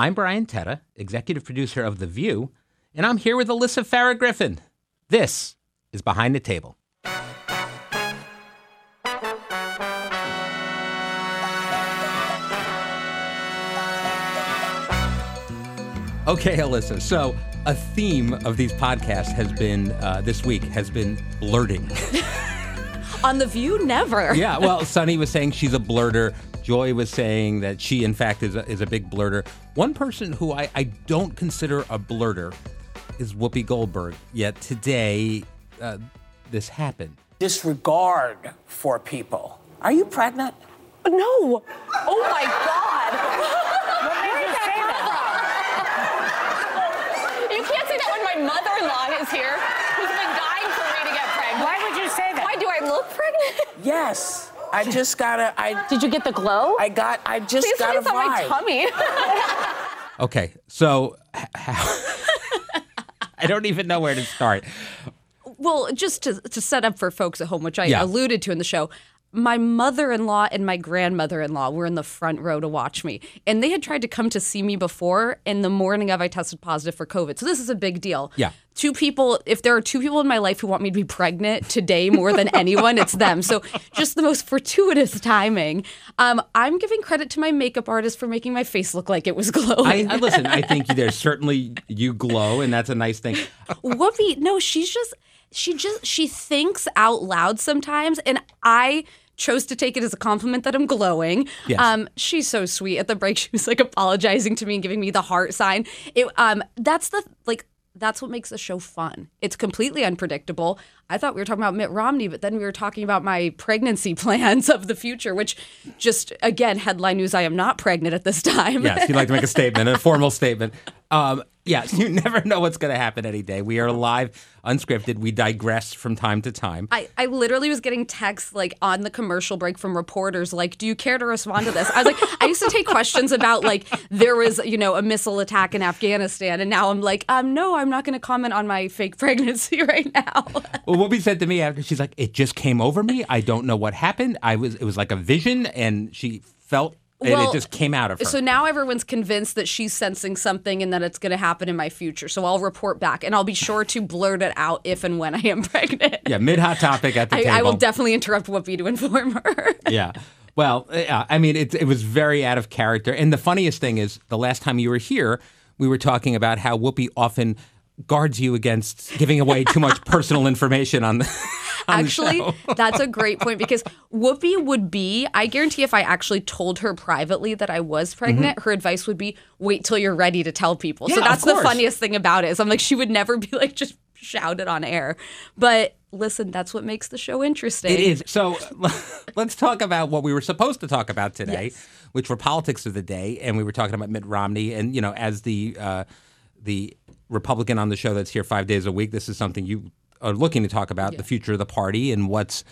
I'm Brian Teta, executive producer of The View, and I'm here with Alyssa Farah Griffin. This is Behind the Table. Okay, Alyssa. So, a theme of these podcasts has been uh, this week has been blurting. On The View, never. yeah, well, Sunny was saying she's a blurter. Joy was saying that she, in fact, is a, is a big blurter. One person who I, I don't consider a blurter is Whoopi Goldberg. Yet today, uh, this happened. Disregard for people. Are you pregnant? No. Oh my God. Where did that You can't say that when my mother-in-law is here, who's been dying for me to get pregnant. Why would you say that? Why do I look pregnant? Yes. I just got a. I. Did you get the glow? I got. I just Please got let a me on my vibe. tummy. Okay, so how? I don't even know where to start. well, just to, to set up for folks at home, which I Yeah. alluded to in the show, my mother in law and my grandmother in law were in the front row to watch me. And they had tried to come to see me before. And the morning of, I tested positive for COVID. So this is a big deal. Yeah. Two people, if there are two people in my life who want me to be pregnant today more than anyone, it's them. So just the most fortuitous timing. Um, I'm giving credit to my makeup artist for making my face look like it was I, glowing. I listen. I think there's certainly you glow, and that's a nice thing. Whoopi, no, she's just she just she thinks out loud sometimes, and I chose to take it as a compliment that I'm glowing. Yes. Um, she's so sweet. At the break, she was like apologizing to me and giving me the heart sign. It um, that's the like. That's what makes the show fun. It's completely unpredictable. I thought we were talking about Mitt Romney, but then we were talking about my pregnancy plans of the future, which just again headline news: I am not pregnant at this time. Yes, you'd like to make a statement, a formal statement. Um, yes, you never know what's going to happen any day. We are live, unscripted. We digress from time to time. I, I literally was getting texts like on the commercial break from reporters like, "Do you care to respond to this?" I was like, I used to take questions about like there was you know a missile attack in Afghanistan, and now I'm like, um, no, I'm not going to comment on my fake pregnancy right now. Well, Whoopi said to me after she's like, "It just came over me. I don't know what happened. I was. It was like a vision, and she felt, and Well, it just came out of her." so now everyone's convinced that she's sensing something and that it's going to happen in my future. So I'll report back, and I'll be sure to blurt it out if and when I am pregnant. yeah, mid hot topic at the I, table. I will definitely interrupt Whoopi to inform her. yeah. Well, yeah, I mean, it, it was very out of character. And the funniest thing is, the last time you were here, we were talking about how Whoopi often guards you against giving away too much personal information on the. on actually, that's a great point because Whoopi would be, I guarantee if I actually told her privately that I was pregnant, her advice would be wait till you're ready to tell people. so Mm-hmm. Yeah, of that's the funniest thing about it. Is I'm like, she would never be like, just shout it on air. But listen, that's what makes the show interesting. It is. So let's talk about what we were supposed to talk about today, which were politics of the day, and we were talking about Mitt Romney. And you know, as the uh, the Republican on the show that's here five days a week, this is something you are looking to talk about the future of the party and what's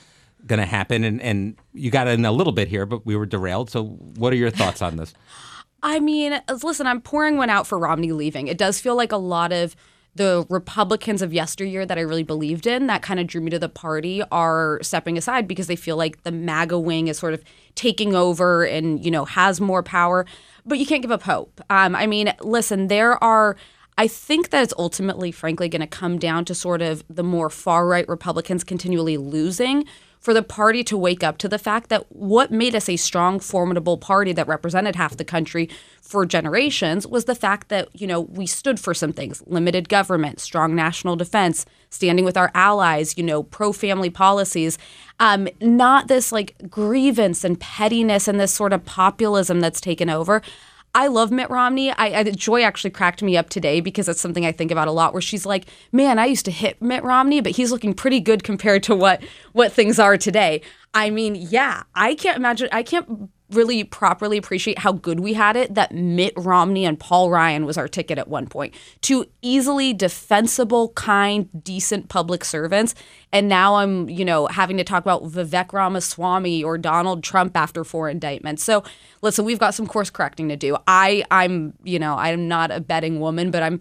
going to happen. And and you got in a little bit here, but we were derailed. So what are your thoughts on this? I mean, listen, I'm pouring one out for Romney leaving. It does feel like a lot of the Republicans of yesteryear that I really believed in, that kind of drew me to the party, are stepping aside because they feel like the MAGA wing is sort of taking over and, you know, has more power. But you can't give up hope. Um, I mean, listen, there are. I think that it's ultimately, frankly, going to come down to sort of the more far right Republicans continually losing for the party to wake up to the fact that what made us a strong, formidable party that represented half the country for generations was the fact that, you know, we stood for some things limited government, strong national defense, standing with our allies, you know, pro family policies, um, not this like grievance and pettiness and this sort of populism that's taken over. I love Mitt Romney. I, I Joy actually cracked me up today because that's something I think about a lot. Where she's like, "Man, I used to hit Mitt Romney, but he's looking pretty good compared to what what things are today." I mean, yeah, I can't imagine. I can't really properly appreciate how good we had it that Mitt Romney and Paul Ryan was our ticket at one point. Two easily defensible, kind, decent public servants. And now I'm, you know, having to talk about Vivek Ramaswamy or Donald Trump after four indictments. So listen, we've got some course correcting to do. I, I'm, you know, I'm not a betting woman, but I'm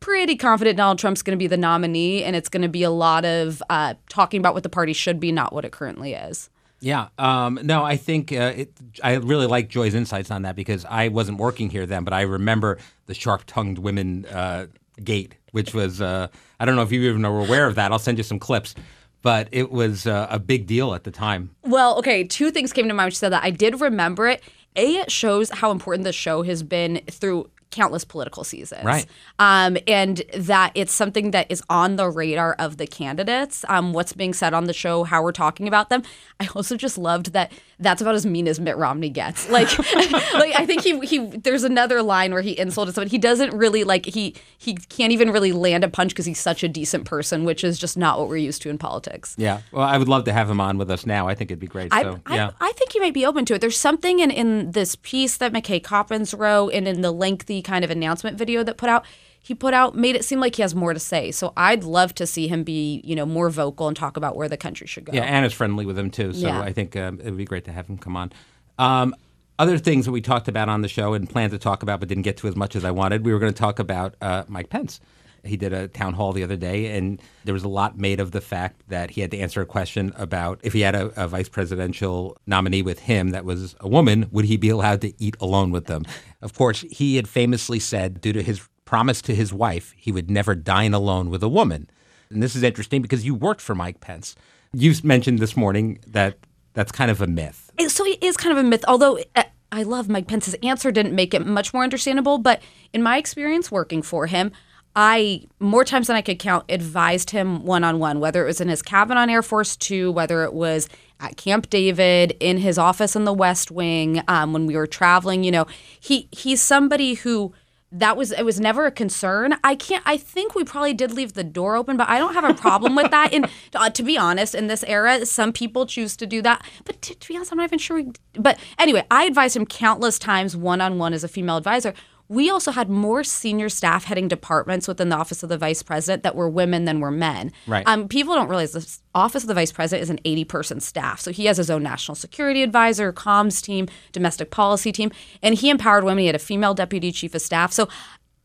pretty confident Donald Trump's going to be the nominee, and it's going to be a lot of uh, talking about what the party should be, not what it currently is. Yeah. Um, no, I think uh, it, I really like Joy's insights on that because I wasn't working here then, but I remember the sharp-tongued women uh, gate, which was uh, I don't know if you even are aware of that. I'll send you some clips, but it was uh, a big deal at the time. Well, okay, two things came to mind which said that I did remember it. A, it shows how important the show has been through countless political seasons. Right. Um, and that it's something that is on the radar of the candidates, um, what's being said on the show, how we're talking about them. I also just loved that that's about as mean as Mitt Romney gets. Like, like I think he he there's another line where he insulted someone. He doesn't really like he he can't even really land a punch because he's such a decent person, which is just not what we're used to in politics. Yeah. Well, I would love to have him on with us now. I think it'd be great. I, so, I, yeah. I think he might be open to it. There's something in, in this piece that McKay Coppins wrote and in the lengthy kind of announcement video that put out, he put out made it seem like he has more to say. So I'd love to see him be, you know, more vocal and talk about where the country should go. Yeah, Anna's friendly with him too, so Yeah. I think um, it would be great to have him come on. Um, other things that we talked about on the show and planned to talk about, but didn't get to as much as I wanted. We were going to talk about uh, Mike Pence. He did a town hall the other day, and there was a lot made of the fact that he had to answer a question about if he had a, a vice presidential nominee with him that was a woman, would he be allowed to eat alone with them? Of course, he had famously said, due to his promise to his wife, he would never dine alone with a woman. And this is interesting because you worked for Mike Pence. You mentioned this morning that that's kind of a myth. So it is kind of a myth, although uh, I love Mike Pence's answer didn't make it much more understandable. But in my experience working for him, I more times than I could count advised him one on one, whether it was in his cabin on Air Force Two, whether it was at Camp David, in his office in the West Wing, um, when we were traveling. You know, he he's somebody who that was it was never a concern. I can't. I think we probably did leave the door open, but I don't have a problem with that. And uh, to be honest, in this era, some people choose to do that. But to, to be honest, I'm not even sure. We, but anyway, I advised him countless times, one on one, as a female advisor. We also had more senior staff heading departments within the office of the vice president that were women than were men. Right. Um, people don't realize the office of the vice president is an 80 person staff. So he has his own national security advisor, comms team, domestic policy team, and he empowered women. He had a female deputy chief of staff. So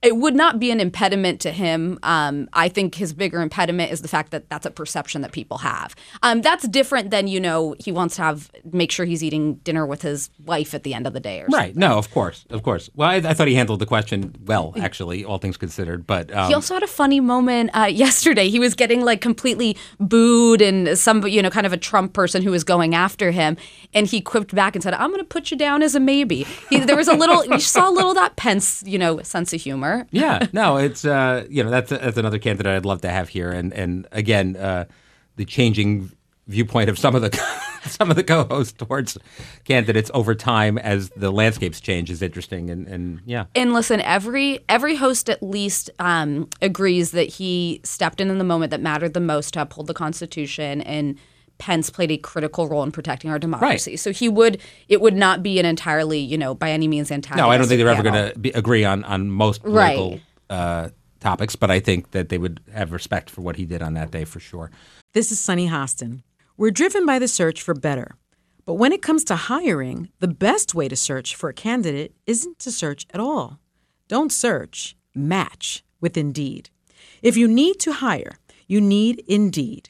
it would not be an impediment to him. Um, I think his bigger impediment is the fact that that's a perception that people have. Um, that's different than you know he wants to have make sure he's eating dinner with his wife at the end of the day or something. Right. No, of course. Of course. Well, I, I thought he handled the question well, actually, all things considered. But um, He also had a funny moment uh, yesterday. He was getting like completely booed, and some you know kind of a Trump person who was going after him, and he quipped back and said, "I'm going to put you down as a maybe." He, there was a little, you saw a little of that Pence, you know, sense of humor. yeah, no, it's uh, you know that's that's another candidate I'd love to have here, and and again, uh, the changing viewpoint of some of the some of the co-hosts towards candidates over time as the landscapes change is interesting, and and yeah, And listen, every every host at least um, agrees that he stepped in in the moment that mattered the most to uphold the Constitution, and Pence played a critical role in protecting our democracy. So he would it would not be an entirely you know by any means antagonistic. no, I don't think they're ever going to agree on on most Right. political uh, topics, but I think that they would have respect for what he did on that day for sure. This is Sunny Hostin. We're driven by the search for better. But when it comes to hiring, the best way to search for a candidate isn't to search at all. Don't search, match with Indeed. If you need to hire, you need Indeed.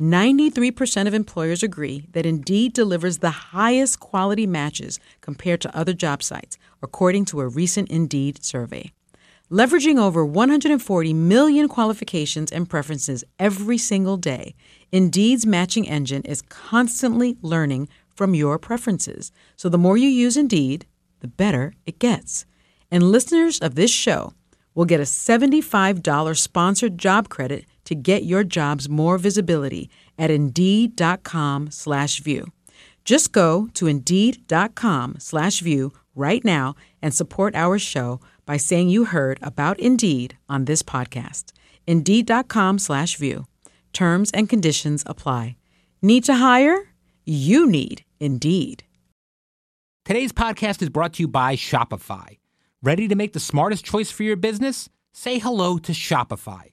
93% of employers agree that Indeed delivers the highest quality matches compared to other job sites, according to a recent Indeed survey. Leveraging over 140 million qualifications and preferences every single day, Indeed's matching engine is constantly learning from your preferences. So the more you use Indeed, the better it gets. And listeners of this show will get a $75 sponsored job credit to get your jobs more visibility at Indeed.com slash view. Just go to Indeed.com slash view right now and support our show by saying you heard about Indeed on this podcast. Indeed.com slash view. Terms and conditions apply. Need to hire? You need Indeed. Today's podcast is brought to you by Shopify. Ready to make the smartest choice for your business? Say hello to Shopify,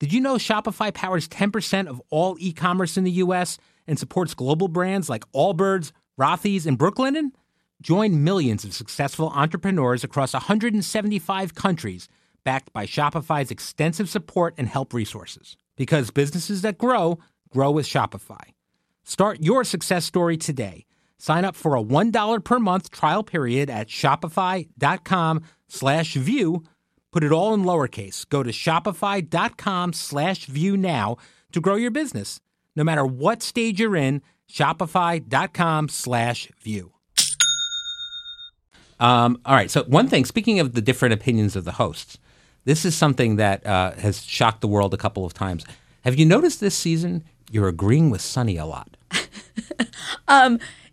Did you know Shopify powers 10% of all e commerce in the US and supports global brands like Allbirds, Rothy's, and Brooklinen? Join millions of successful entrepreneurs across 175 countries backed by Shopify's extensive support and help resources. Because businesses that grow, grow with Shopify. Start your success story today. Sign up for a $1 per month trial period at shopify.com slash view. Put it all in lowercase. Go to shopify.com slash view now to grow your business. No matter what stage you're in, shopify.com slash view. Um, all right. So, one thing, speaking of the different opinions of the hosts, this is something that uh, has shocked the world a couple of times. Have you noticed this season you're agreeing with Sunny a lot?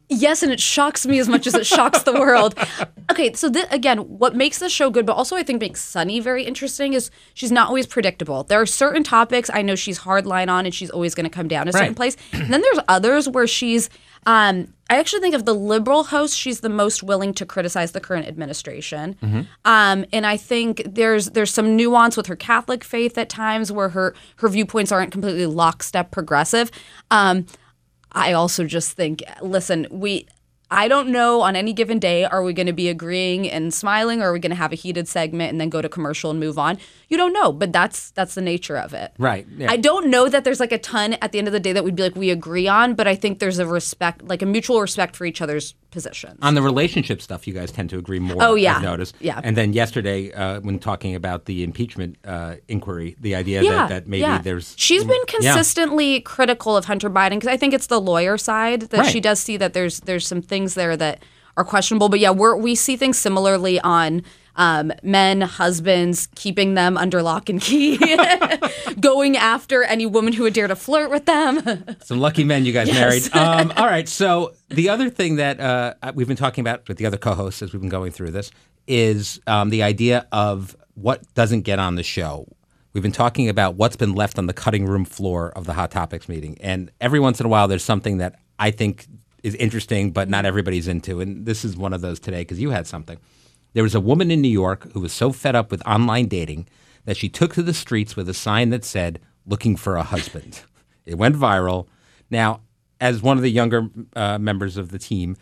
Yes, and it shocks me as much as it shocks the world. Okay, so thi- again, what makes the show good, but also I think makes Sunny very interesting, is she's not always predictable. There are certain topics I know she's hardline on, and she's always going to come down a certain Right. place. And then there's others where she's. Um, I actually think of the liberal host, she's the most willing to criticize the current administration. Um, and I think there's there's some nuance with her Catholic faith at times where her her viewpoints aren't completely lockstep progressive. Um, I also just think, listen, we. I don't know on any given day, are we going to be agreeing and smiling, or are we going to have a heated segment and then go to commercial and move on? You don't know, but that's that's the nature of it. Right, yeah. I don't know that there's like a ton at the end of the day that we'd be like we agree on, but I think there's a respect, like a mutual respect for each other's positions. On the relationship stuff, you guys tend to agree more. Oh, yeah. I've noticed. Yeah. And then yesterday, uh, when talking about the impeachment uh, inquiry, the idea yeah, that, that maybe yeah. there's she's been Yeah. consistently critical of Hunter Biden because I think it's the lawyer side that Right. she does see that there's there's some things there that are questionable. But yeah, we're we see things similarly on um, men, husbands, keeping them under lock and key, going after any woman who would dare to flirt with them. Some lucky men you guys married. Um, all right. So the other thing that uh, we've been talking about with the other co-hosts as we've been going through this is um, the idea of what doesn't get on the show. We've been talking about what's been left on the cutting room floor of the Hot Topics meeting, and every once in a while, there's something that I think is interesting, but not everybody's into. And this is one of those today because you had something. There was a woman in New York who was so fed up with online dating that she took to the streets with a sign that said, looking for a husband. It went viral. Now, as one of the younger uh, members of the team,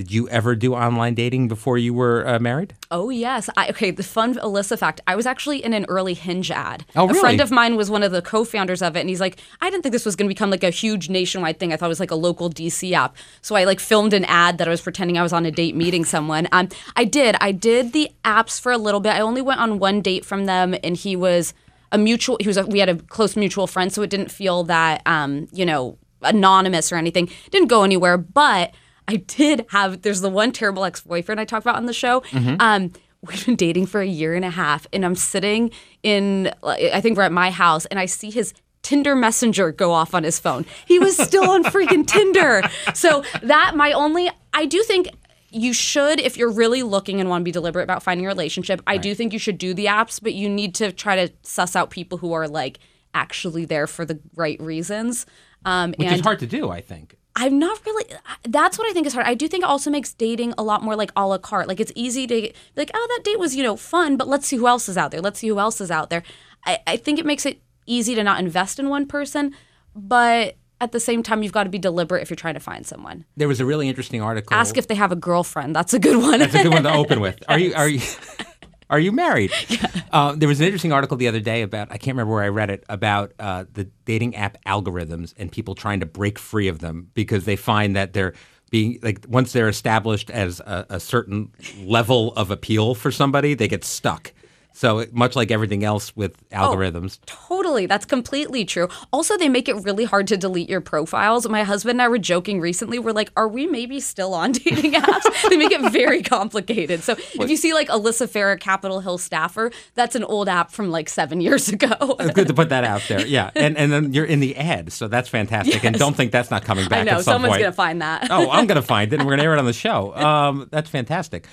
did you ever do online dating before you were uh, married? Oh yes. I, okay. The fun Alyssa fact: I was actually in an early Hinge ad. Oh, really? A friend of mine was one of the co-founders of it, and he's like, "I didn't think this was going to become like a huge nationwide thing. I thought it was like a local DC app." So I like filmed an ad that I was pretending I was on a date meeting someone. Um, I did. I did the apps for a little bit. I only went on one date from them, and he was a mutual. He was. A, we had a close mutual friend, so it didn't feel that um, you know anonymous or anything. Didn't go anywhere, but. I did have. There's the one terrible ex-boyfriend I talked about on the show. Um, we've been dating for a year and a half, and I'm sitting in. I think we're at my house, and I see his Tinder Messenger go off on his phone. He was still on freaking Tinder. So that my only. I do think. You should, if you're really looking and want to be deliberate about finding a relationship, I do think you should do the apps, but you need to try to suss out people who are like actually there for the right reasons. Um, Which and is hard to do, I think. I'm not really. That's what I think is hard. I do think it also makes dating a lot more like a la carte. Like it's easy to be like, oh, that date was you know fun, but let's see who else is out there. Let's see who else is out there. I, I think it makes it easy to not invest in one person, but at the same time, you've got to be deliberate if you're trying to find someone. There was a really interesting article. Ask if they have a girlfriend. That's a good one. That's a good one to open with. Are you are you are you married? Uh, there was an interesting article the other day about I can't remember where I read it about uh, the dating app algorithms and people trying to break free of them because they find that they're being like once they're established as a, a certain level of appeal for somebody, they get stuck. So much like everything else with Oh. algorithms. Totally. That's completely true. Also, they make it really hard to delete your profiles. My husband and I were joking recently. We're like, are we maybe still on dating apps? they make it very complicated. So if you see like Alyssa Farah, Capitol Hill staffer, that's an old app from like seven years ago. It's good to put that out there. Yeah. And and then you're in the ad, so that's fantastic. And don't think that's not coming back I know. at some Someone's going to find that. oh, I'm going to find it, and we're going to air it on the show. Um, that's fantastic.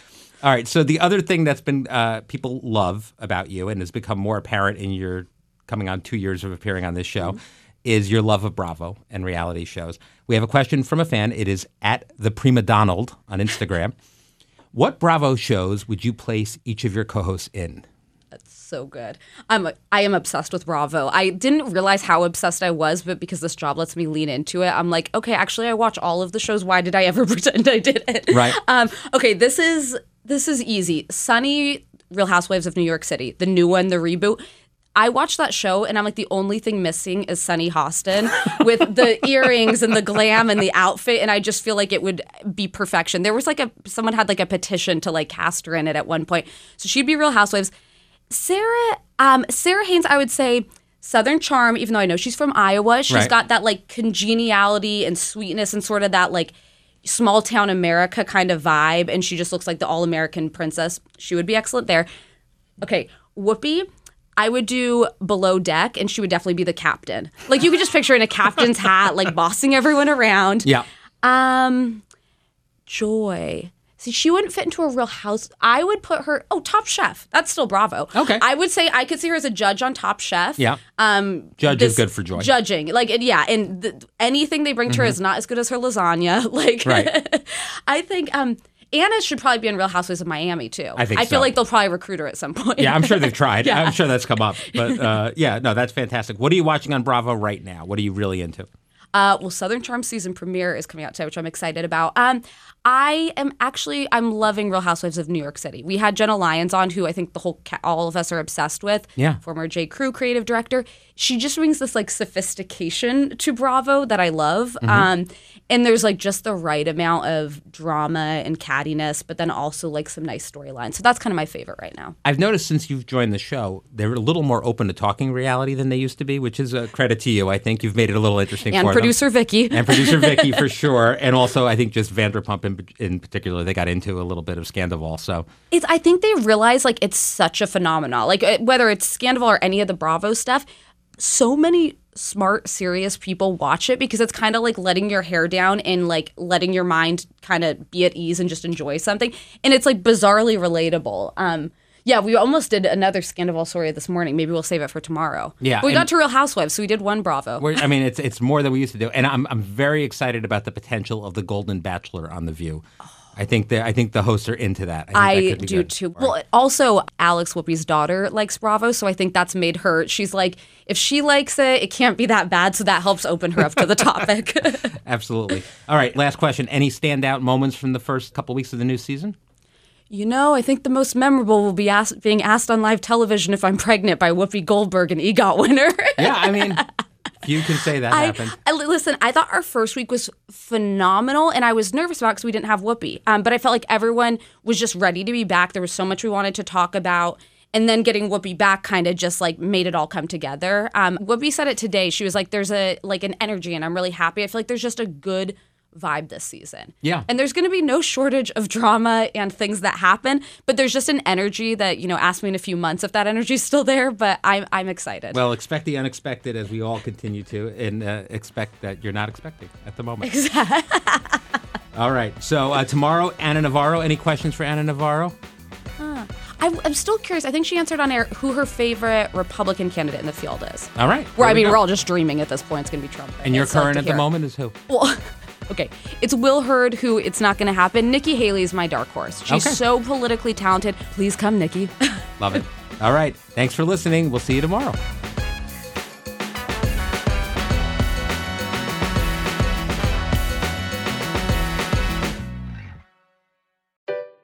All right. So the other thing that's been uh, people love about you and has become more apparent in your coming on two years of appearing on this show is your love of Bravo and reality shows. We have a question from a fan. It is at the Prima Donald on Instagram. what Bravo shows would you place each of your co-hosts in? That's so good. I'm I am obsessed with Bravo. I didn't realize how obsessed I was, but because this job lets me lean into it, I'm like, okay, actually I watch all of the shows. Why did I ever pretend I didn't? Right. Um, okay, this is this is easy. Sunny Real Housewives of New York City, the new one, the reboot. I watched that show and I'm like, the only thing missing is Sunny Hostin with the earrings and the glam and the outfit. And I just feel like it would be perfection. There was like a, someone had like a petition to like cast her in it at one point. So she'd be Real Housewives. Sarah, um, Sara Haines, I would say Southern charm, even though I know she's from Iowa. She's Right. got that like congeniality and sweetness and sort of that like small town America kind of vibe. And she just looks like the all American princess. She would be excellent there. Okay, Whoopi. I would do below deck, and she would definitely be the captain. Like you could just picture in a captain's hat, like bossing everyone around. Yeah. Um, Joy. See, she wouldn't fit into a real house. I would put her. Oh, Top Chef. That's still Bravo. Okay. I would say I could see her as a judge on Top Chef. Yeah. Um, Judge is good for Joy. Judging, like, and yeah, and th- anything they bring to her is not as good as her lasagna. Like, Mm-hmm. Right. I think um, Anna should probably be in Real Housewives of Miami too. I think I feel so. like they'll probably recruit her at some point. Yeah, I'm sure they've tried. Yeah. I'm sure that's come up. But uh, yeah, no, that's fantastic. What are you watching on Bravo right now? What are you really into? Uh, well, Southern Charm season premiere is coming out today, which I'm excited about. Um, I am actually I'm loving Real Housewives of New York City. We had Jenna Lyons on, who I think the whole ca- all of us are obsessed with. Yeah. former J Crew creative director. She just brings this like sophistication to Bravo that I love. Mm-hmm. Um, and there's like just the right amount of drama and cattiness, but then also like some nice storylines. So that's kind of my favorite right now. I've noticed since you've joined the show, they're a little more open to talking reality than they used to be, which is a credit to you. I think you've made it a little interesting And for producer Vicky. And producer Vicky for sure, and also I think just Vanderpump in, in particular, they got into a little bit of Scandoval. So It's. I think they realize like it's such a phenomenon. Like whether it's Scandal or any of the Bravo stuff, so many smart, serious people watch it because it's kind of like letting your hair down and like letting your mind kind of be at ease and just enjoy something. And it's like bizarrely relatable. Um. Yeah, we almost did another Scandal story this morning. Maybe we'll save it for tomorrow. Yeah, But we got to Real Housewives, so we did one Bravo. I mean, it's it's more than we used to do, and I'm I'm very excited about the potential of the Golden Bachelor on the View. I think that I think the hosts are into that. I, think that do good. too. Well, also Alex Whoopi's daughter likes Bravo, so I think that's made her. She's like, if she likes it, it can't be that bad. So that helps open her up to the topic. Absolutely. All right, last question. Any standout moments from the first couple weeks of the new season? You know, I think the most memorable will be asked, being asked on live television if I'm pregnant by Whoopi Goldberg, an EGOT winner. Yeah, I mean, you can say that I, happened. I- listen. I thought our first week was phenomenal, and I was nervous about because we didn't have Whoopi. Um, but I felt like everyone was just ready to be back. There was so much we wanted to talk about, and then getting Whoopi back kind of just like made it all come together. Um, Whoopi said it today. She was like, "There's a like an energy, and I'm really happy. I feel like there's just a good." Vibe this season. Yeah. And there's going to be no shortage of drama and things that happen, but there's just an energy that, you know, ask me in a few months if that energy's still there, but I'm I'm excited. Well, expect the unexpected as we all continue to, and uh, expect that you're not expecting at the moment. all right. So uh, tomorrow, Anna Navarro. Any questions for Anna Navarro? I, I'm still curious. I think she answered on air who her favorite Republican candidate in the field is. All right. Where I mean, go. we're all just dreaming at this point. It's going to be Trump. And your current at the moment is who? Well, okay. It's Will Hurd, who it's not going to happen. Nikki Haley is my dark horse. She's Okay. so politically talented. Please come, Nikki. Love it. All right. Thanks for listening. We'll see you tomorrow.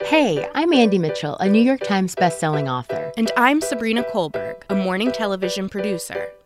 Hey, I'm Andy Mitchell, a New York Times bestselling author. And I'm Sabrina Kohlberg, a morning television producer.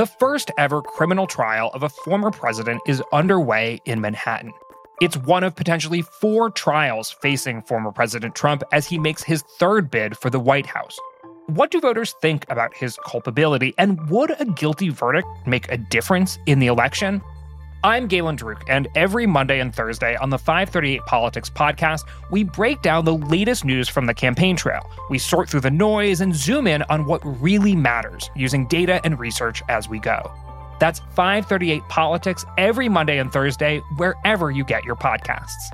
The first ever criminal trial of a former president is underway in Manhattan. It's one of potentially four trials facing former President Trump as he makes his third bid for the White House. What do voters think about his culpability, and would a guilty verdict make a difference in the election? I'm Galen Druke, and every Monday and Thursday on the 538 Politics podcast, we break down the latest news from the campaign trail. We sort through the noise and zoom in on what really matters using data and research as we go. That's 538 Politics every Monday and Thursday, wherever you get your podcasts.